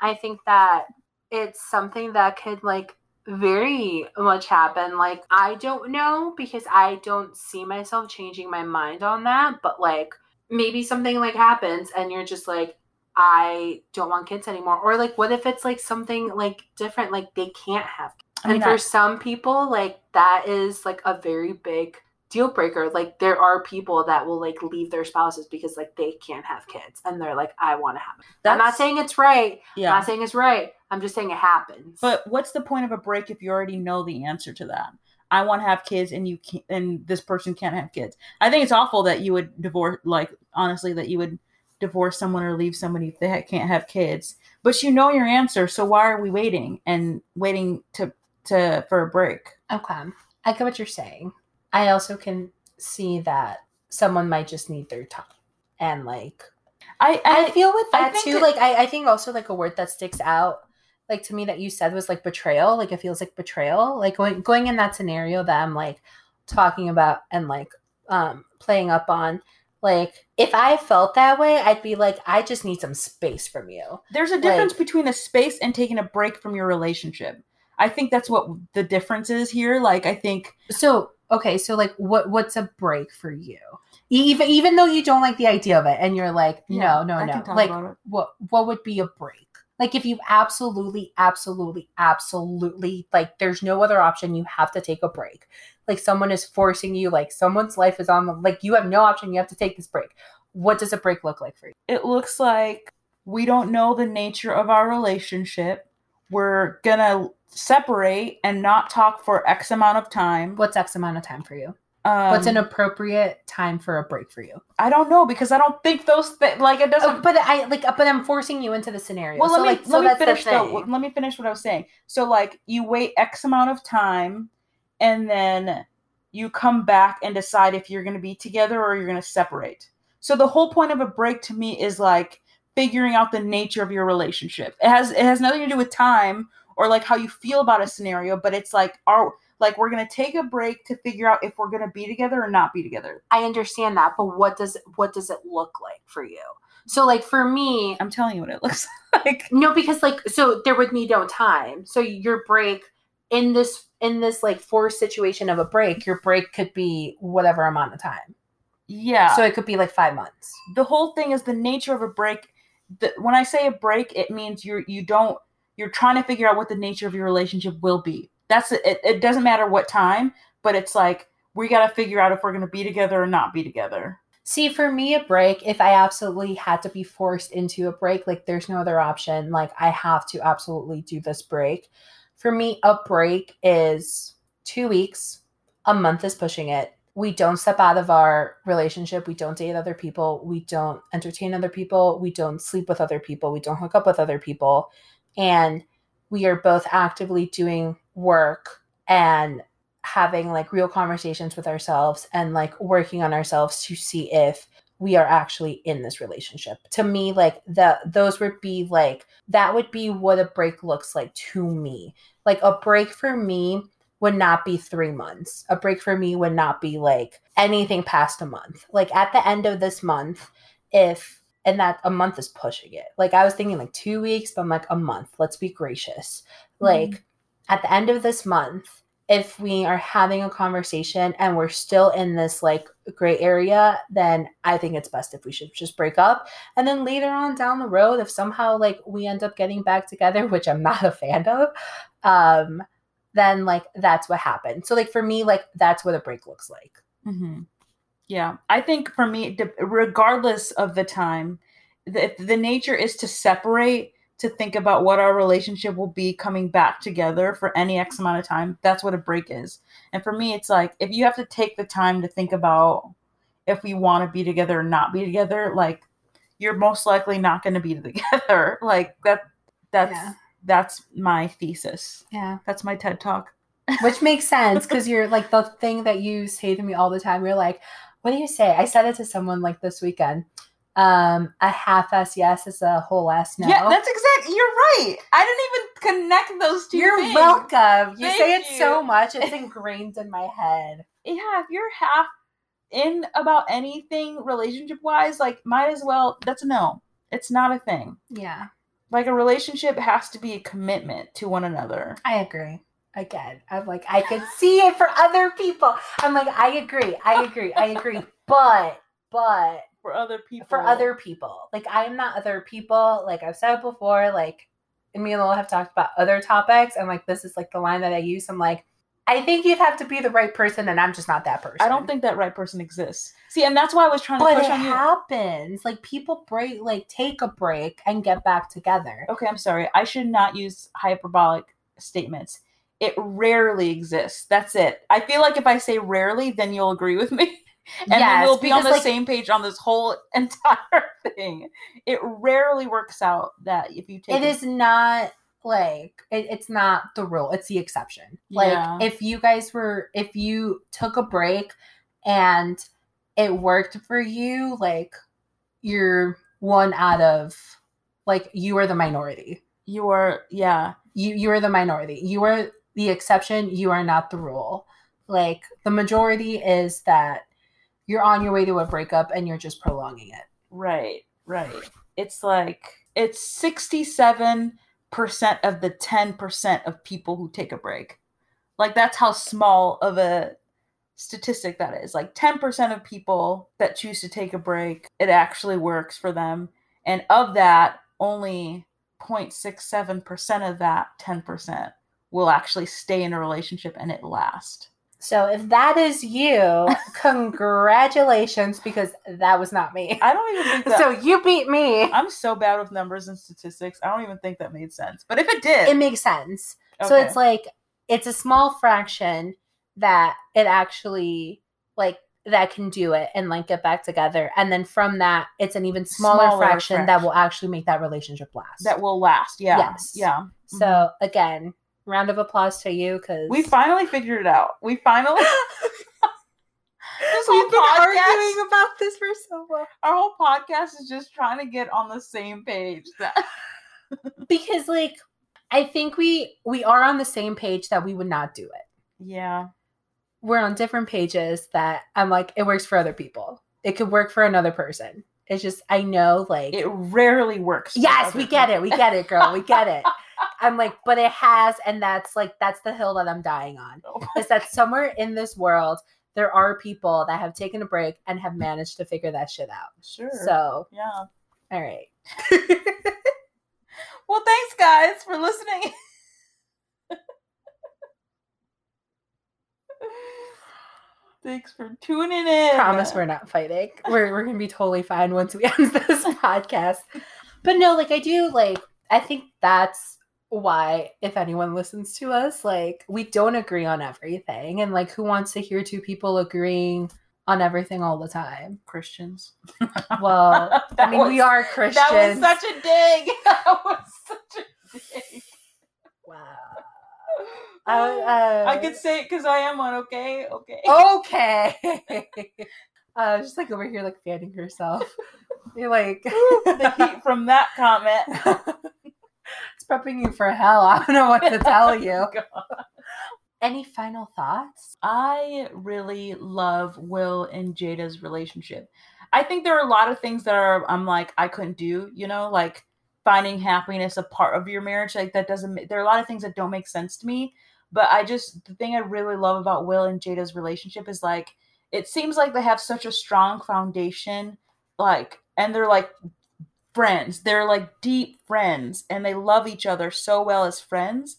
I think that it's something that could like very much happen. Like, I don't know because I don't see myself changing my mind on that, but like maybe something like happens and you're just like, I don't want kids anymore. Or like, what if it's like something like different, like they can't have I mean, and for some people, like that is like a very big deal breaker. Like there are people that will like leave their spouses because like they can't have kids and they're like, I want to have it. I'm not saying it's right. I'm yeah. not saying it's right. I'm just saying it happens. But what's the point of a break if you already know the answer to that? I want to have kids, and you can't, and this person can't have kids. I think it's awful that you would divorce, like honestly, that you would divorce someone or leave somebody if they ha- can't have kids. But you know your answer, so why are we waiting and waiting to to for a break? okay. I get what you're saying. I also can see that someone might just need their time. And like I I I, feel with that think too. that- like I, I think also like a word that sticks out, like to me that you said was like betrayal. Like it feels like betrayal. Like going going in that scenario that I'm like talking about and like um playing up on. Like if I felt that way, I'd be like, I just need some space from you. there's a difference between a space and taking a break from your relationship. I think that's what the difference is here. Like I think So okay, so like what what's a break for you? Even even though you don't like the idea of it and you're like, Yeah, no, no, I no. Like what what would be a break like if you absolutely absolutely absolutely like there's no other option you have to take a break like someone is forcing you like someone's life is on the like you have no option you have to take this break what does a break look like for you it looks like we don't know the nature of our relationship. We're gonna separate and not talk for X amount of time. what's x amount of time for you Um, what's an appropriate time for a break for you I don't know because I don't think those th- like it doesn't. Oh, but i like but i'm forcing you into the scenario well, so let me like so let me finish though. Let me finish what I was saying. So like you wait X amount of time, and then you come back and decide if you're gonna be together or you're gonna separate. So the whole point of a break to me is like figuring out the nature of your relationship. It has it has nothing to do with time or like how you feel about a scenario, but it's like our like we're gonna take a break to figure out if we're gonna be together or not be together. i understand that but what does what does it look like for you so like for me I'm telling you what it looks like. No, because like so there would be no time. So your break in this in this like forced situation of a break, your break could be whatever amount of time. Yeah. So it could be like five months. the whole thing is the nature of a break. The, when I say a break, it means you're you don't you're trying to figure out what the nature of your relationship will be. That's it. It, doesn't matter what time, but it's like we got to figure out if we're going to be together or not be together. See, for me, a break, if I absolutely had to be forced into a break, like there's no other option, like I have to absolutely do this break. For me, a break is two weeks, a month is pushing it. We don't step out of our relationship. We don't date other people. We don't entertain other people. We don't sleep with other people. We don't hook up with other people. And we are both actively doing work and having like real conversations with ourselves and like working on ourselves to see if we are actually in this relationship. To me, like the those would be like that would be what a break looks like to me. Like a break for me would not be 3 months. A break for me would not be like anything past a month. Like at the end of this month, if and that a month is pushing it. Like I was thinking like 2 weeks, but I'm like a month. Let's be gracious. Like Mhm. at the end of this month, if we are having a conversation and we're still in this like gray area, then I think it's best if we should just break up. And then later on down the road, if somehow like we end up getting back together, which I'm not a fan of, um, then like that's what happened. So like for me, like that's what a break looks like. hmm Yeah, I think for me, regardless of the time, the, the nature is to separate, to think about what our relationship will be coming back together for any X amount of time. That's what a break is. And for me, it's like if you have to take the time to think about if we want to be together or not be together, like you're most likely not going to be together. Like that. That's Yeah. That's my thesis. Yeah. That's my TED talk. Which makes sense because you're like the thing that you say to me all the time. You're like, what do you say? I said it to someone like this weekend. Um, a half-ass yes is a whole ass no. Yeah, that's exactly. You're right. I didn't even connect those 2 You're things. welcome. You say it Thank so much; it's ingrained in my head. Yeah, if you're half in about anything relationship wise, like might as well. That's a no. It's not a thing. Yeah, Like a relationship has to be a commitment to one another. I agree. Again, I'm like, I could see it for other people. I'm like, I agree, I agree, I agree. But, but For other people. for other people, like I'm not other people. Like I've said before, like and me and Lola have talked about other topics, and like this is like the line that I use. I'm like, I think you'd have to be the right person, and I'm just not that person. I don't think that right person exists. See, and that's why I was trying to But push on you. It happens. Like people break, like take a break and get back together. okay, I'm sorry. I should not use hyperbolic statements. It rarely exists. That's it. I feel like if I say rarely, then you'll agree with me. And then Yes, we'll be on the like- same page on this whole entire thing. It rarely works out that if you take It a- is not like it, it's not the rule. It's the exception. Yeah. Like if you guys were, if you took a break and it worked for you, like you're one out of, like you are the minority. you are yeah. you you are the minority you are the exception you are not the rule like the majority is that you're on your way to a breakup and you're just prolonging it Right, right. It's like it's 67% of the 10% of people who take a break. Like that's how small of a statistic that is. Like 10% of people that choose to take a break, it actually works for them. And of that, only 0.67% of that 10% will actually stay in a relationship and it last. So if that is you congratulations because that was not me I don't even think that so you beat me I'm so bad with numbers and statistics. I don't even think that made sense. But if it did, it makes sense so it's like it's a small fraction that it actually like that can do it and like get back together and then from that it's an even smaller, Smaller fraction, that will actually make that relationship last that will last. Yeah. Yes. Yeah. so mm-hmm. again round of applause to you because We finally figured it out. We finally this whole we've been podcast, arguing about this for so long our whole podcast is just trying to get on the same page. That because like i think we we are on the same page that we would not do it yeah. we're on different pages that i'm like it works for other people it could work for another person it's just i know like It rarely works. yes we get it we get it girl we get it i'm like but it has and that's like that's the hill that i'm dying on oh is that somewhere in this world there are people that have taken a break and have managed to figure that shit out Sure. so yeah. all right Well, thanks guys for listening. thanks for tuning in. promise we're not fighting. We're we're gonna be totally fine once we end this podcast. But no, like I do like I think that's why if anyone listens to us, like we don't agree on everything. And like who wants to hear two people agreeing on everything all the time? Christians. Well, I mean we are Christians. That was such a dig. That was such a dig. wow. Uh, I could say it because I am one. Okay, okay. Okay. uh, just like over here, like fanning herself. You're like the heat from that comment. It's prepping you for hell. I don't know what to tell oh you. Any final thoughts? I really love Will and Jada's relationship. I think there are a lot of things that are I'm like I couldn't do, you know, like finding happiness a part of your marriage. Like that doesn't. There are a lot of things that don't make sense to me. But I just the thing I really love about Will and Jada's relationship is like it seems like they have such a strong foundation, like, and they're like friends. They're like deep friends, and they love each other so well as friends.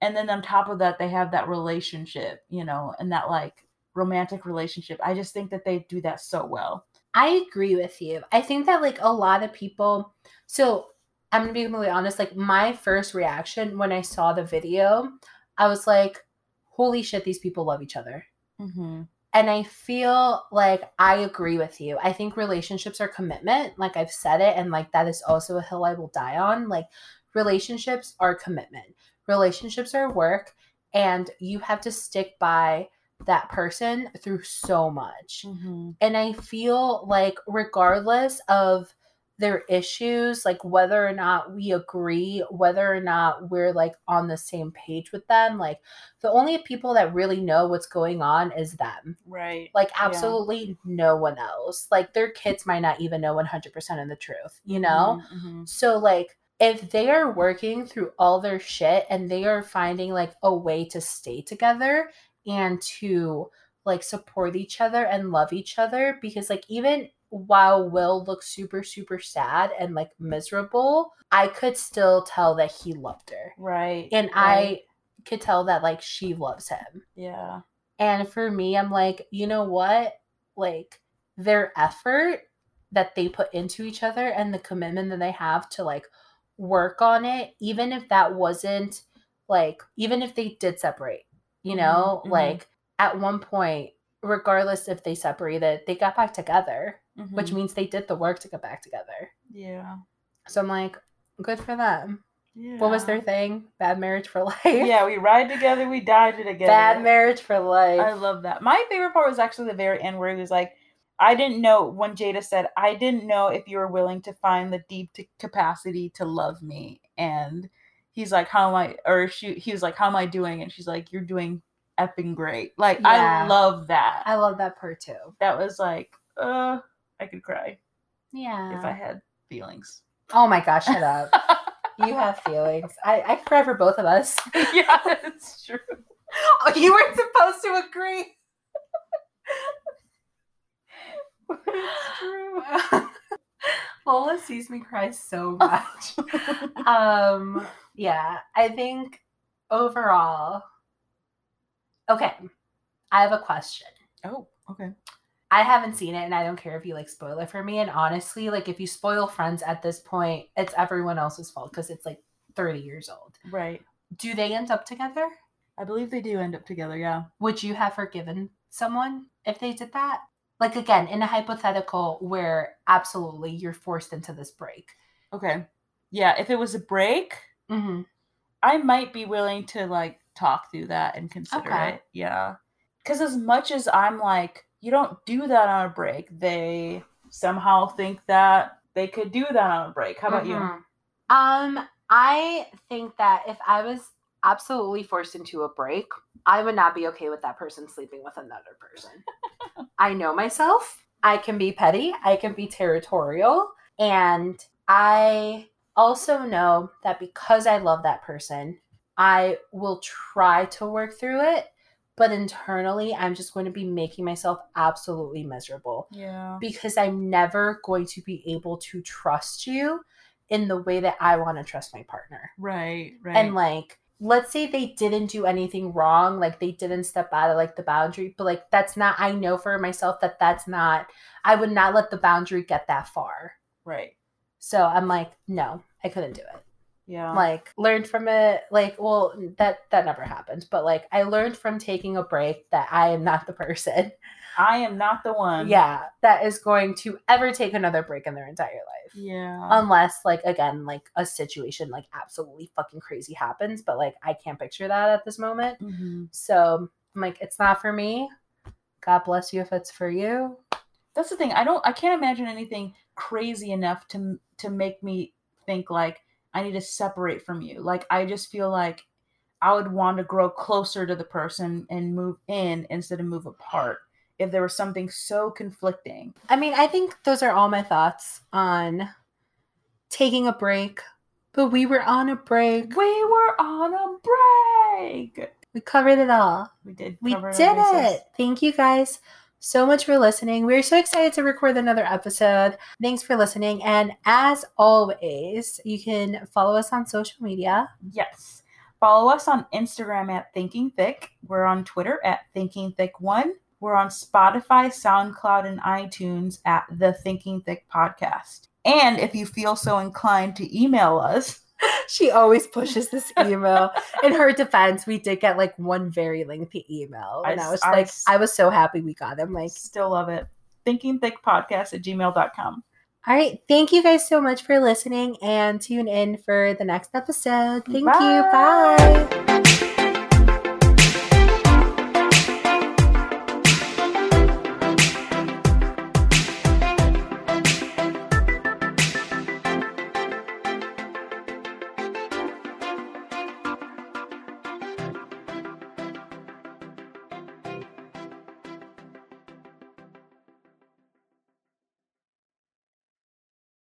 And then on top of that, they have that relationship, you know, and that like romantic relationship. I just think that they do that so well. I agree with you. I think that like a lot of people. So I'm gonna be completely honest. Like my first reaction when I saw the video, I was like, "Holy shit, these people love each other." Mm-hmm. And I feel like I agree with you. I think relationships are commitment. Like I've said it, and like that is also a hill I will die on. Like relationships are commitment, relationships are work, and you have to stick by that person through so much. Mm-hmm. And I feel like, regardless of their issues, like whether or not we agree, whether or not we're like on the same page with them, like the only people that really know what's going on is them. Right. Like, Yeah. absolutely no one else. Like, their kids might not even know 100% of the truth, you know? Mm-hmm. So, like, if they are working through all their shit and they are finding like a way to stay together and to like support each other and love each other, because like, even while Will looks super, super sad and like miserable, I could still tell that he loved her. Right. And right. I could tell that like she loves him. Yeah. And for me, I'm like, you know what? Like their effort that they put into each other and the commitment that they have to like work on it, even if that wasn't like, even if they did separate, you know, Mhm, mhm. like at one point, regardless if they separated, they got back together, which Mhm. means they did the work to get back together. yeah. So I'm like, good for them. Yeah. What was their thing? Bad marriage for life. Yeah, we ride together, we die together. Bad marriage for life. I love that. My favorite part was actually the very end where he was like, I didn't know when Jada said, I didn't know if you were willing to find the deep t- capacity to love me. And he's like, How am I? Or she, he was like, How am I doing? And she's like, You're doing effing great. Like, I love that. I love that part too. that was like, uh, I could cry Yeah. if I had feelings. Oh my gosh, shut up. you have feelings. I, I cry for both of us. yeah, it's true. you weren't supposed to agree. it's true. Lola sees me cry so much. um, yeah, I think overall. Okay, I have a question. oh, okay. I haven't seen it and I don't care if you like spoil it for me. And honestly, like if you spoil friends at this point, it's everyone else's fault because it's like 30 years old. Right. Do they end up together? I believe they do end up together, yeah. Would you have forgiven someone if they did that? Like again, in a hypothetical where absolutely you're forced into this break. Okay. Yeah, if it was a break, Mm-hmm. I might be willing to like talk through that and consider Okay. it. Yeah. Cuz as much as I'm like you don't do that on a break, they somehow think that they could do that on a break. How about you? Mhm. Um, I think that if I was absolutely forced into a break, I would not be okay with that person sleeping with another person. I know myself. I can be petty, I can be territorial, and I also know that because I love that person, I will try to work through it, but internally I'm just going to be making myself absolutely miserable Yeah. because I'm never going to be able to trust you in the way that I want to trust my partner. Right, right. And like, let's say they didn't do anything wrong, like they didn't step out of like the boundary, but like that's not, I know for myself that that's not, I would not let the boundary get that far. right. So I'm like, no, I couldn't do it. Yeah. Like, learned from it, like, well, that that never happened, but like, I learned from taking a break that I am not the person. I am not the one. yeah, that is going to ever take another break in their entire life. Yeah. Unless, like, again, like a situation like absolutely fucking crazy happens, but like I can't picture that at this moment. Mhm. So I'm like, it's not for me. God bless you if it's for you. That's the thing. I don't. I can't imagine anything crazy enough to to make me think like I need to separate from you. Like I just feel like I would want to grow closer to the person and move in instead of move apart. If there was something so conflicting. I mean, I think those are all my thoughts on taking a break. But we were on a break. We were on a break. We covered it all. We did. We did it. Thank you guys so much for listening. We're so excited to record another episode. Thanks for listening. And as always, you can follow us on social media. Yes. Follow us on Instagram at Thinking Thick. We're on Twitter at Thinking Thick One. We're on Spotify, SoundCloud, and iTunes at the Thinking Thick Podcast. And if you feel so inclined to email us, She always pushes this email. In her defense, we did get like one very lengthy email. And I, I was I like, I was so happy we got him. Like, still love it. Thinking Thick Podcast at gmail.com. all right. Thank you guys so much for listening and tune in for the next episode. Thank Bye. you. Bye.